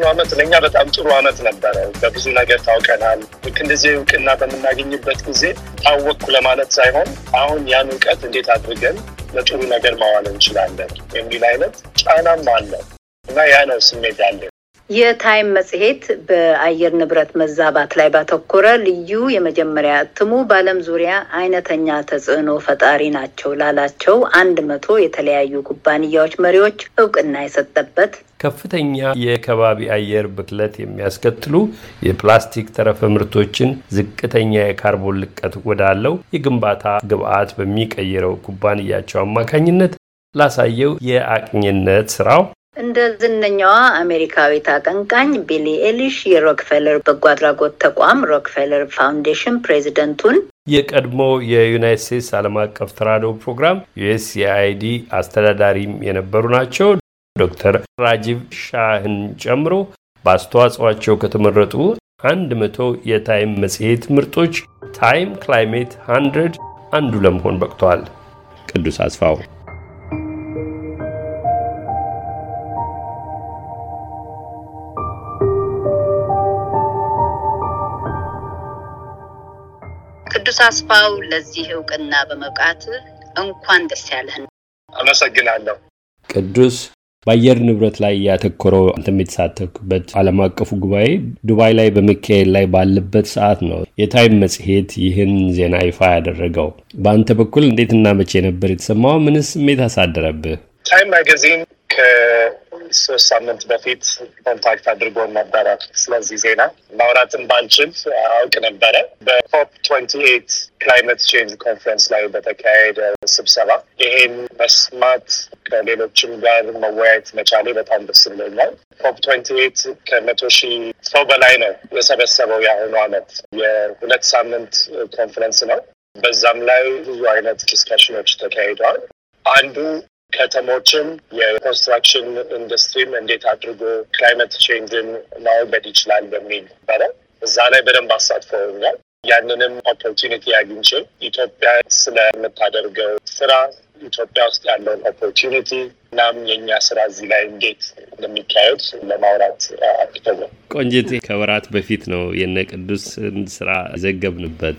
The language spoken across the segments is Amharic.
የአሁኑ አመት ለእኛ በጣም ጥሩ አመት ነበረ። በብዙ ነገር ታውቀናል። ልክ እንደዚህ እውቅና በምናገኝበት ጊዜ ታወቅኩ ለማለት ሳይሆን አሁን ያን እውቀት እንዴት አድርገን ለጥሩ ነገር ማዋል እንችላለን የሚል አይነት ጫናም አለ እና ያ ነው ስሜት ያለ የታይም መጽሔት በአየር ንብረት መዛባት ላይ ባተኮረ ልዩ የመጀመሪያ እትሙ በዓለም ዙሪያ አይነተኛ ተጽዕኖ ፈጣሪ ናቸው ላላቸው አንድ መቶ የተለያዩ ኩባንያዎች መሪዎች እውቅና የሰጠበት ከፍተኛ የከባቢ አየር ብክለት የሚያስከትሉ የፕላስቲክ ተረፈ ምርቶችን ዝቅተኛ የካርቦን ልቀት ወዳለው የግንባታ ግብዓት በሚቀይረው ኩባንያቸው አማካኝነት ላሳየው የአቅኚነት ስራው እንደ ዝነኛዋ አሜሪካዊት አቀንቃኝ ቢሊ ኤሊሽ የሮክፌለር በጎ አድራጎት ተቋም ሮክፌለር ፋውንዴሽን ፕሬዚደንቱን የቀድሞ የዩናይትድ ስቴትስ ዓለም አቀፍ ተራድኦ ፕሮግራም ዩኤስኤአይዲ አስተዳዳሪም የነበሩ ናቸው። ዶክተር ራጂቭ ሻህን ጨምሮ በአስተዋጽኦቸው ከተመረጡ አንድ መቶ የታይም መጽሔት ምርጦች TIME Climate Hundred አንዱ ለመሆን በቅተዋል። ቅዱስ አስፋው ቅዱስ አስፋው ለዚህ እውቅና በመብቃት እንኳን ደስ ያለህን። አመሰግናለሁ። ቅዱስ በአየር ንብረት ላይ ያተኮረው አንተም የተሳተፍክበት ዓለም አቀፉ ጉባኤ ዱባይ ላይ በመካሄድ ላይ ባለበት ሰዓት ነው የታይም መጽሔት ይህን ዜና ይፋ ያደረገው። በአንተ በኩል እንዴትና መቼ ነበር የተሰማው? ምንስ ስሜት አሳደረብህ? Time Magazine ከሶስት ሳምንት በፊት contact አድርጎን ነበረ። ስለዚህ ዜና ማውራትም ባልችል አውቅ ነበረ። በ COP twenty eight climate change conference ላይ በተካሄደ ስብሰባ ይሄን መስማት ከሌሎችም ጋር መወያየት መቻሌ በጣም ደስ ብሎኛል። COP twenty eight ከመቶ ሺህ ሰው በላይ ነው የሰበሰበው የአሁኑ አመት የሁለት ሳምንት ኮንፈረንስ ነው። በዛም ላይ ብዙ አይነት discussion ኖች ተካሂደዋል። አንዱ ከተሞችም የ construction ኢንዱስትሪም እንዴት አድርጎ climate change ን ማስወገድ ይችላል በሚል ነበረ። እዛ ላይ በደንብ አሳትፈውኛል። ያንንም opportunity አግኝቼ ኢትዮጵያ ስለምታደርገው ስራ ኢትዮጵያ ውስጥ ያለውን opportunity እናም የእኛ ስራ እዚህ ላይ እንዴት እንደሚካሄድ ለማውራት አብቅቶኛል። ቆንጂት፣ ከወራት በፊት ነው የነ ቅዱስን ስራ ዘገብንበት።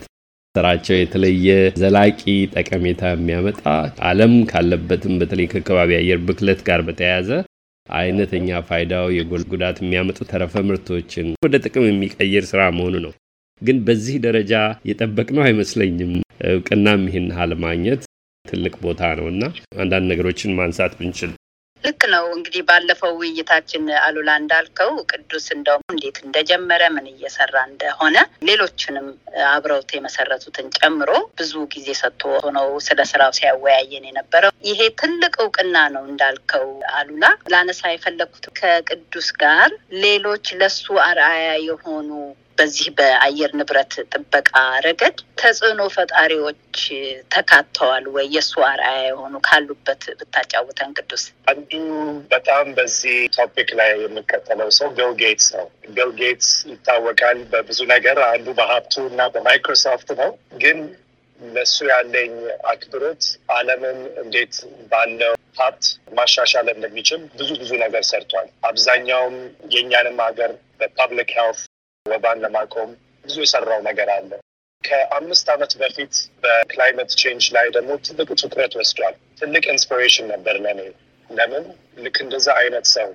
ስራቸው የተለየ ዘላቂ ጠቀሜታ የሚያመጣ ዓለም ካለበትም በተለይ ከከባቢ አየር ብክለት ጋር በተያያዘ አይነተኛ ፋይዳው የጎል ጉዳት የሚያመጡ ተረፈ ምርቶችን ወደ ጥቅም የሚቀይር ስራ መሆኑ ነው። ግን በዚህ ደረጃ የጠበቅነው አይመስለኝም። እውቅናም ይህን ያህል ማግኘት ትልቅ ቦታ ነው እና አንዳንድ ነገሮችን ማንሳት ብንችል ልክ ነው። እንግዲህ ባለፈው ውይይታችን አሉላ እንዳልከው ቅዱስ እንደውም እንዴት እንደጀመረ ምን እየሰራ እንደሆነ ሌሎችንም አብረውት የመሰረቱትን ጨምሮ ብዙ ጊዜ ሰጥቶ ሆነው ስለ ስራው ሲያወያየን የነበረው ይሄ ትልቅ እውቅና ነው እንዳልከው አሉላ። ላነሳ የፈለግኩት ከቅዱስ ጋር ሌሎች ለሱ አርአያ የሆኑ በዚህ በአየር ንብረት ጥበቃ ረገድ ተጽዕኖ ፈጣሪዎች ተካተዋል ወይ? የእሱ አርአያ የሆኑ ካሉበት ብታጫውተን ቅዱስ። አንዱ በጣም በዚህ ቶፒክ ላይ የምከተለው ሰው ቢል ጌትስ ነው። ቢል ጌትስ ይታወቃል በብዙ ነገር፣ አንዱ በሀብቱ እና በማይክሮሶፍት ነው። ግን ለሱ ያለኝ አክብሮት ዓለምን እንዴት ባለው ሀብት ማሻሻል እንደሚችል ብዙ ብዙ ነገር ሰርቷል። አብዛኛውም የእኛንም ሀገር በ public health ወባን ለማቆም ብዙ የሰራው ነገር አለ። ከአምስት ዓመት በፊት በ climate change ላይ ደግሞ ትልቅ ትኩረት ወስዷል። ትልቅ inspiration ነበር ለኔ። ለምን ልክ እንደዛ አይነት ሰው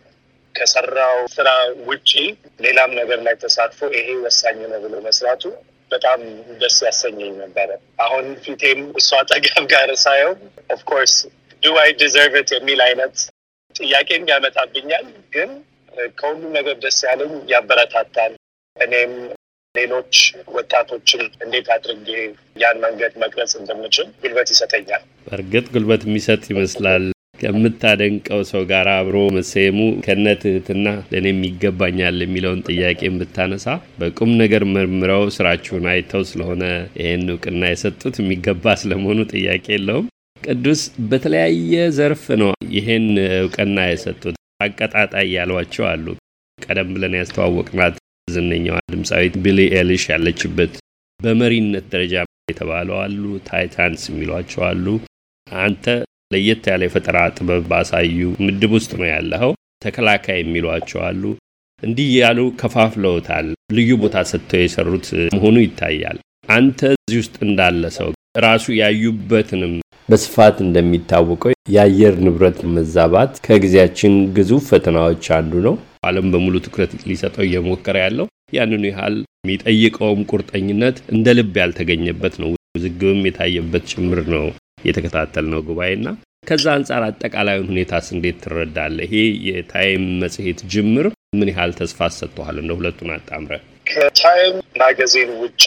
ከሰራው ስራ ውጪ ሌላም ነገር ላይ ተሳትፎ ይሄ ወሳኝ ነው ብሎ መስራቱ በጣም ደስ ያሰኘኝ ነበረ። አሁን ፊቴም እሱ አጠገብ ጋር ሳየው of course do I deserve it የሚል አይነት ጥያቄም ያመጣብኛል። ግን ከሁሉም ነገር ደስ ያለኝ ያበረታታል። እኔም ሌሎች ወጣቶችን እንዴት አድርጌ ያን መንገድ መቅረጽ እንደምችል ጉልበት ይሰጠኛል። በእርግጥ ጉልበት የሚሰጥ ይመስላል። ከምታደንቀው ሰው ጋር አብሮ መሰየሙ ከነ ትህትና ለእኔም ይገባኛል የሚለውን ጥያቄ ብታነሳ በቁም ነገር መርምረው ስራችሁን አይተው ስለሆነ ይህን እውቅና የሰጡት የሚገባ ስለመሆኑ ጥያቄ የለውም። ቅዱስ በተለያየ ዘርፍ ነው ይህን እውቅና የሰጡት። አቀጣጣይ ያሏቸው አሉ። ቀደም ብለን ያስተዋወቅናት ዝነኛዋ ድምፃዊት ቢሊ ኤሊሽ ያለችበት በመሪነት ደረጃ የተባለው አሉ። ታይታንስ የሚሏቸው አሉ። አንተ ለየት ያለ የፈጠራ ጥበብ ባሳዩ ምድብ ውስጥ ነው ያለኸው። ተከላካይ የሚሏቸው አሉ። እንዲህ ያሉ ከፋፍለውታል። ልዩ ቦታ ሰጥተው የሰሩት መሆኑ ይታያል። አንተ እዚህ ውስጥ እንዳለ ሰው ራሱ ያዩበትንም በስፋት እንደሚታወቀው የአየር ንብረት መዛባት ከጊዜያችን ግዙፍ ፈተናዎች አንዱ ነው። ዓለም በሙሉ ትኩረት ሊሰጠው እየሞከረ ያለው ያንኑ ያህል የሚጠይቀውም ቁርጠኝነት እንደ ልብ ያልተገኘበት ነው። ውዝግብም የታየበት ጭምር ነው የተከታተል ነው ጉባኤና ከዛ አንጻር አጠቃላዩን ሁኔታስ እንዴት ትረዳለህ? ይሄ የታይም መጽሔት ጅምር ምን ያህል ተስፋ ሰጥተዋል? እንደ ሁለቱን አጣምረ ከታይም ማጋዚን ውጭ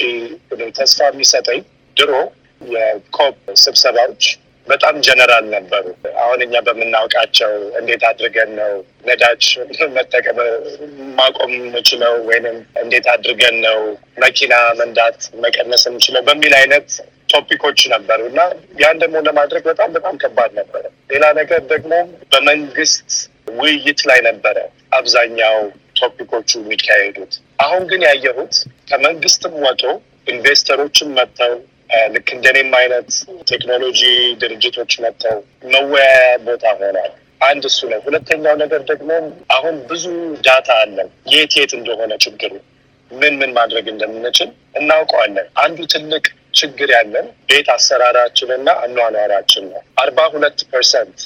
ተስፋ የሚሰጠኝ ድሮ የኮፕ ስብሰባዎች በጣም ጀነራል ነበሩ። አሁን እኛ በምናውቃቸው እንዴት አድርገን ነው ነዳጅ መጠቀም ማቆም የምችለው ወይንም እንዴት አድርገን ነው መኪና መንዳት መቀነስ የምችለው በሚል አይነት ቶፒኮች ነበሩ እና ያን ደግሞ ለማድረግ በጣም በጣም ከባድ ነበረ። ሌላ ነገር ደግሞ በመንግስት ውይይት ላይ ነበረ አብዛኛው ቶፒኮቹ የሚካሄዱት። አሁን ግን ያየሁት ከመንግስትም ወጦ ኢንቨስተሮችም መጥተው ልክ እንደኔም አይነት ቴክኖሎጂ ድርጅቶች መጥተው መወያያ ቦታ ሆኗል። አንድ እሱ ነው። ሁለተኛው ነገር ደግሞ አሁን ብዙ data አለን፣ የት የት እንደሆነ ችግሩ ምን ምን ማድረግ እንደምንችል እናውቀዋለን። አንዱ ትልቅ ችግር ያለን ቤት አሰራራችንና አኗኗራችን ነው። አርባ ሁለት percent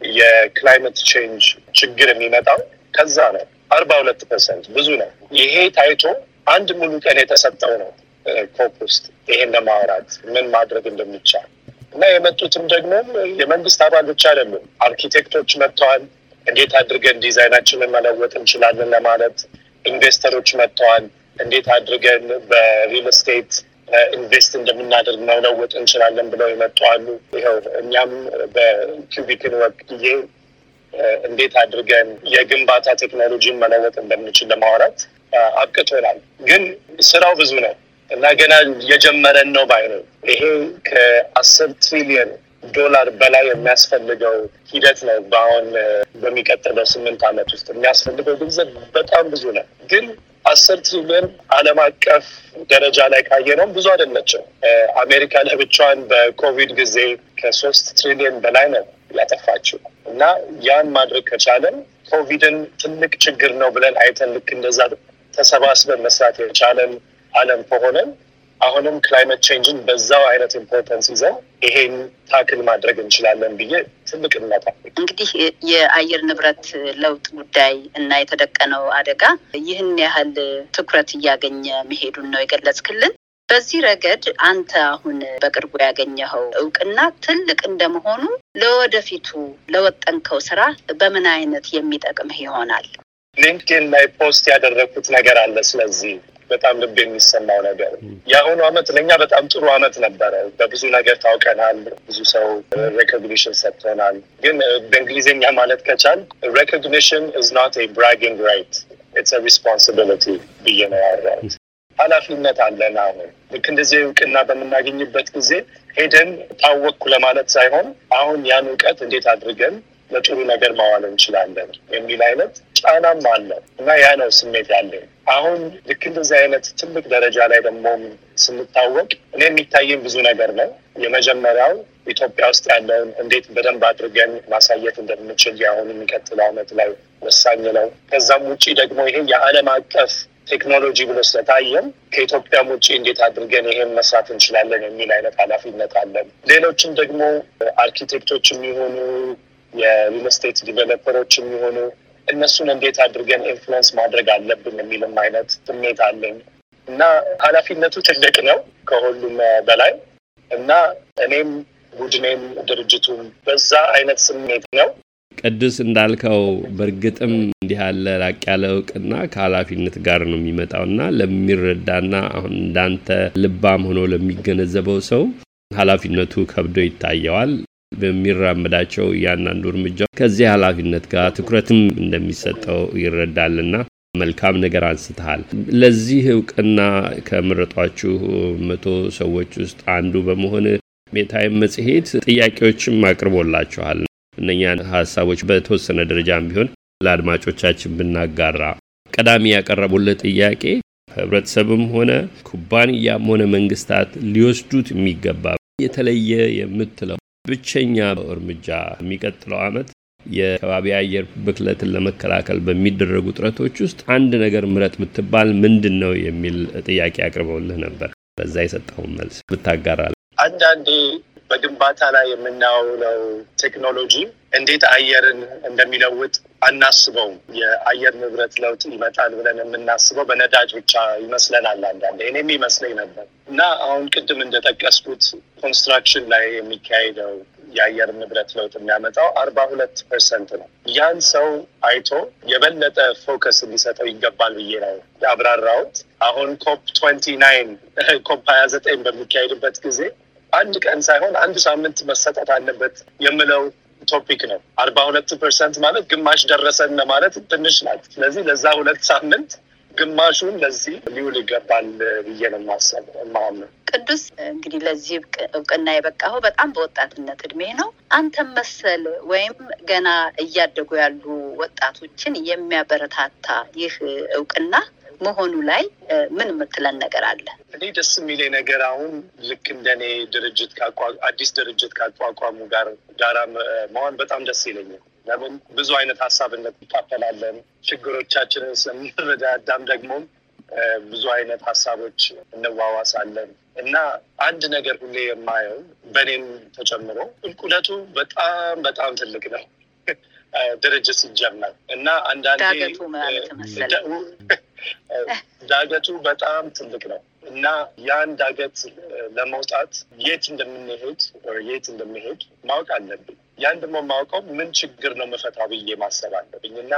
የ climate change ችግር የሚመጣው ከዛ ነው። አርባ ሁለት percent ብዙ ነው። ይሄ ታይቶ አንድ ሙሉ ቀን የተሰጠው ነው COP ውስጥ ይሄን ለማውራት ምን ማድረግ እንደሚቻል እና የመጡትም ደግሞ የመንግስት አባሎች አይደሉም። አርኪቴክቶች መጥተዋል። እንዴት አድርገን ዲዛይናችንን መለወጥ እንችላለን ለማለት investor ኦች መጥተዋል። እንዴት አድርገን በ real estate invest እንደምናደርግ መለወጥ እንችላለን ብለው የመጡ አሉ። ይኸው እኛም በኪዩቢክን work ጊዜ እንዴት አድርገን የግንባታ ቴክኖሎጂን መለወጥ እንደምንችል ለማውራት አብቅቶናል። ግን ስራው ብዙ ነው እና ገና የጀመረን ነው ባይ ነኝ። ይሄ ከአስር ትሪሊየን ዶላር በላይ የሚያስፈልገው ሂደት ነው። በአሁን በሚቀጥለው ስምንት ዓመት ውስጥ የሚያስፈልገው ገንዘብ በጣም ብዙ ነው። ግን አስር ትሪሊየን ዓለም አቀፍ ደረጃ ላይ ካየ ነው ብዙ አይደለችም። አሜሪካ ለብቻዋን በኮቪድ ጊዜ ከሶስት ትሪሊየን በላይ ነው ያጠፋችው እና ያን ማድረግ ከቻለን ኮቪድን ትልቅ ችግር ነው ብለን አይተን ልክ እንደዛ ተሰባስበን መስራት የቻለን ዓለም ከሆነን አሁንም climate change ን በዛው አይነት importance ይዘን ይሄን tackle ማድረግ እንችላለን ብዬ ትልቅ እምነት አለኝ። እንግዲህ የአየር ንብረት ለውጥ ጉዳይ እና የተደቀነው አደጋ ይህን ያህል ትኩረት እያገኘ መሄዱን ነው የገለጽክልን። በዚህ ረገድ አንተ አሁን በቅርቡ ያገኘኸው እውቅና ትልቅ እንደመሆኑ ለወደፊቱ ለወጠንከው ስራ በምን አይነት የሚጠቅምህ ይሆናል? LinkedIn ላይ post ያደረግኩት ነገር አለ። ስለዚህ በጣም ልብ የሚሰማው ነገር የአሁኑ አመት ለእኛ በጣም ጥሩ አመት ነበረ። በብዙ ነገር ታውቀናል። ብዙ ሰው recognition ሰጥቶናል። ግን በእንግሊዝኛ ማለት ከቻል recognition is not a bragging right it's responsibility ብዬ ነው ያወራሁት። ኃላፊነት አለን። አሁን ልክ እንደዚህ እውቅና በምናገኝበት ጊዜ ሄደን ታወቅኩ ለማለት ሳይሆን አሁን ያን እውቀት እንዴት አድርገን ለጥሩ ነገር ማዋል እንችላለን የሚል አይነት ጫናም አለ እና ያ ነው ስሜት ያለኝ። አሁን ልክ እንደዚህ አይነት ትልቅ ደረጃ ላይ ደግሞ ስንታወቅ እኔ የሚታየኝ ብዙ ነገር ነው። የመጀመሪያው ኢትዮጵያ ውስጥ ያለውን እንዴት በደንብ አድርገን ማሳየት እንደምንችል የአሁን የሚቀጥለው አመት ላይ ወሳኝ ነው። ከዛም ውጭ ደግሞ ይሄ የዓለም አቀፍ ቴክኖሎጂ ብሎ ስለታየም ከኢትዮጵያም ውጭ እንዴት አድርገን ይሄን መስራት እንችላለን የሚል አይነት ኃላፊነት አለን። ሌሎችም ደግሞ አርኪቴክቶች የሚሆኑ የ real estate developer ኦች የሚሆኑ እነሱን እንዴት አድርገን influence ማድረግ አለብን የሚልም አይነት ስሜት አለኝ እና ኃላፊነቱ ትልቅ ነው ከሁሉም በላይ እና እኔም ቡድኔም ድርጅቱም በዛ አይነት ስሜት ነው። ቅዱስ እንዳልከው በእርግጥም እንዲህ ያለ ላቅ ያለ እውቅና ከኃላፊነት ጋር ነው የሚመጣውና ለሚረዳና አሁን እንዳንተ ልባም ሆኖ ለሚገነዘበው ሰው ኃላፊነቱ ከብዶ ይታየዋል። በሚራመዳቸው እያንዳንዱ እርምጃ ከዚህ ኃላፊነት ጋር ትኩረትም እንደሚሰጠው ይረዳልና መልካም ነገር አንስተሃል። ለዚህ እውቅና ከመረጧችሁ መቶ ሰዎች ውስጥ አንዱ በመሆን የታይም መጽሔት ጥያቄዎችም አቅርቦላችኋል። እነኛን ሀሳቦች በተወሰነ ደረጃም ቢሆን ለአድማጮቻችን ብናጋራ ቀዳሚ ያቀረቡለት ጥያቄ ህብረተሰብም ሆነ ኩባንያም ሆነ መንግስታት ሊወስዱት የሚገባ የተለየ የምትለው ብቸኛ እርምጃ የሚቀጥለው ዓመት የከባቢ አየር ብክለትን ለመከላከል በሚደረጉ ጥረቶች ውስጥ አንድ ነገር ምረጥ ብትባል ምንድን ነው የሚል ጥያቄ አቅርበውልህ ነበር። በዛ የሰጠውን መልስ ብታጋራል። አንዳንዴ በግንባታ ላይ የምናውለው ቴክኖሎጂ እንዴት አየርን እንደሚለውጥ አናስበውም። የአየር ንብረት ለውጥ ይመጣል ብለን የምናስበው በነዳጅ ብቻ ይመስለናል። አንዳንዴ እኔም ይመስለኝ ነበር እና አሁን ቅድም እንደጠቀስኩት construction ላይ የሚካሄደው የአየር ንብረት ለውጥ የሚያመጣው አርባ ሁለት percent ነው። ያን ሰው አይቶ የበለጠ focus እንዲሰጠው ይገባል ብዬ ነው ያብራራሁት። አሁን COP twenty nine COP ሀያ ዘጠኝ በሚካሄድበት ጊዜ አንድ ቀን ሳይሆን አንድ ሳምንት መሰጠት አለበት የምለው topic ነው። አርባ ሁለት percent ማለት ግማሽ ደረሰን ማለት ትንሽ ናት። ስለዚህ ለዛ ሁለት ሳምንት ግማሹን ለዚህ ሊውል ይገባል ብዬ ነው ማሰብ ማምን ቅዱስ እንግዲህ ለዚህ እውቅና የበቃኸው በጣም በወጣትነት እድሜ ነው። አንተም መሰል ወይም ገና እያደጉ ያሉ ወጣቶችን የሚያበረታታ ይህ እውቅና መሆኑ ላይ ምን የምትለን ነገር አለ? እኔ ደስ የሚለኝ ነገር አሁን ልክ እንደኔ ድርጅት አዲስ ድርጅት ካቋቋሙ ጋር ጋራ መሆን በጣም ደስ ይለኛል። ለምን ብዙ አይነት ሀሳብ እንካፈላለን፣ ችግሮቻችንን ስለምንረዳዳም ደግሞ ብዙ አይነት ሀሳቦች እንዋዋሳለን እና አንድ ነገር ሁሌ የማየው በእኔም ተጨምሮ ቁልቁለቱ በጣም በጣም ትልቅ ነው ድርጅት ሲጀመር እና አንዳንዴ ዳገቱ በጣም ትልቅ ነው እና ያን ዳገት ለመውጣት የት እንደምንሄድ የት እንደምሄድ ማወቅ አለብኝ። ያን ደግሞ ማውቀው ምን ችግር ነው መፈታው ብዬ ማሰብ አለብኝ እና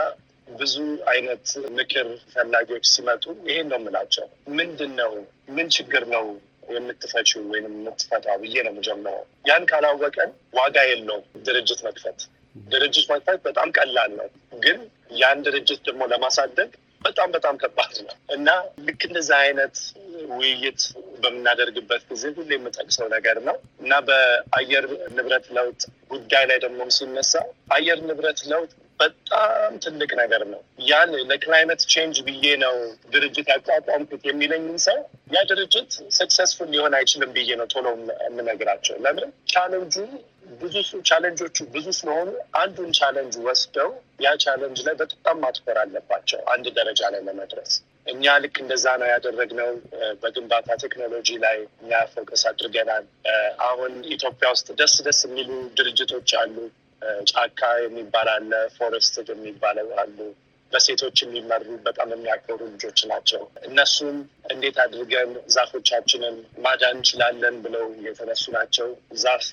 ብዙ አይነት ምክር ፈላጊዎች ሲመጡ ይሄን ነው የምላቸው። ምንድን ነው ምን ችግር ነው የምትፈችው ወይም የምትፈታው ብዬ ነው የምጀምረው። ያን ካላወቀን ዋጋ የለውም ድርጅት መክፈት። ድርጅት መክፈት በጣም ቀላል ነው፣ ግን ያን ድርጅት ደግሞ ለማሳደግ በጣም በጣም ከባድ ነው እና ልክ እንደዚህ አይነት ውይይት በምናደርግበት ጊዜ ሁሌ የምጠቅሰው ነገር ነው እና በአየር ንብረት ለውጥ ጉዳይ ላይ ደግሞ ሲነሳ አየር ንብረት ለውጥ በጣም ትልቅ ነገር ነው። ያን ለ climate change ብዬ ነው ድርጅት ያቋቋምኩት የሚለኝን ሰው ያ ድርጅት successful ሊሆን አይችልም ብዬ ነው ቶሎ የምነግራቸው። ለምን challenge ኡ ብዙ challenge ኦቹ ብዙ ስለሆኑ አንዱን challenge ወስደው ያ challenge ላይ በጣም ማትኮር አለባቸው አንድ ደረጃ ላይ ለመድረስ። እኛ ልክ እንደዛ ነው ያደረግነው። በግንባታ ቴክኖሎጂ ላይ እኛ focus አድርገናል። አሁን ኢትዮጵያ ውስጥ ደስ ደስ የሚሉ ድርጅቶች አሉ። ጫካ የሚባል አለ፣ forest የሚባለው አሉ። በሴቶች የሚመሩ በጣም የሚያከብሩ ልጆች ናቸው። እነሱም እንዴት አድርገን ዛፎቻችንን ማዳን እንችላለን ብለው የተነሱ ናቸው። ዛፍ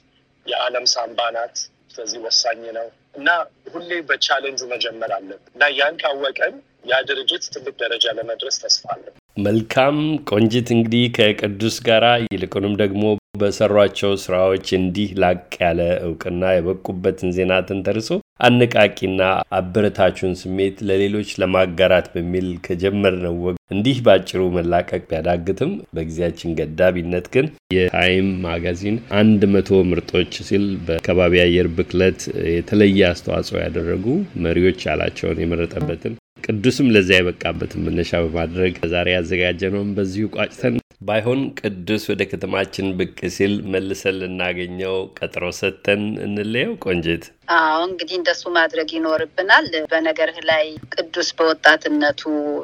የዓለም ሳምባ ናት። ስለዚህ ወሳኝ ነው እና ሁሌ በ challenge ኡ መጀመር አለን እና ያን ካወቀን ያ ድርጅት ትልቅ ደረጃ ለመድረስ ተስፋ አለን። መልካም ቆንጂት፣ እንግዲህ ከቅዱስ ጋራ ይልቁንም ደግሞ በሰሯቸው ስራዎች እንዲህ ላቅ ያለ እውቅና የበቁበትን ዜና ተንተርሶ አነቃቂና አበረታቹን ስሜት ለሌሎች ለማጋራት በሚል ከጀመርነው ወግ እንዲህ ባጭሩ መላቀቅ ቢያዳግትም በጊዜያችን ገዳቢነት ግን የታይም ማጋዚን አንድ መቶ ምርጦች ሲል በከባቢ አየር ብክለት የተለየ አስተዋጽኦ ያደረጉ መሪዎች ያላቸውን የመረጠበትን ቅዱስም ለዚያ የበቃበትን መነሻ በማድረግ ዛሬ ያዘጋጀነውን በዚሁ ቋጭተን ባይሆን ቅዱስ ወደ ከተማችን ብቅ ሲል መልሰን ልናገኘው ቀጠሮ ሰጥተን እንለየው። ቆንጅት፣ አዎ እንግዲህ እንደሱ ማድረግ ይኖርብናል። በነገርህ ላይ ቅዱስ በወጣትነቱ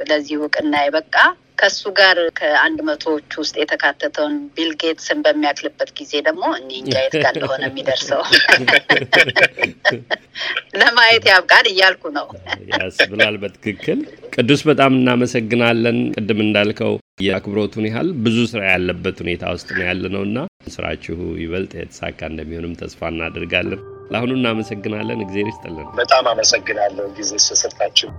ለዚህ እውቅና የበቃ ከሱ ጋር ከአንድ መቶዎች ውስጥ የተካተተውን ቢል ጌትስን በሚያክልበት ጊዜ ደግሞ እኔ እንጃ የት ጋር እንደሆነ የሚደርሰው ለማየት ያብቃል እያልኩ ነው። ያስብላል። በትክክል ቅዱስ፣ በጣም እናመሰግናለን። ቅድም እንዳልከው የአክብሮቱን ያህል ብዙ ስራ ያለበት ሁኔታ ውስጥ ነው ያለ ነው እና ስራችሁ ይበልጥ የተሳካ እንደሚሆንም ተስፋ እናደርጋለን። ለአሁኑ እናመሰግናለን። እግዜር ይስጥልን። በጣም አመሰግናለሁ ጊዜ ስለሰጣችሁ።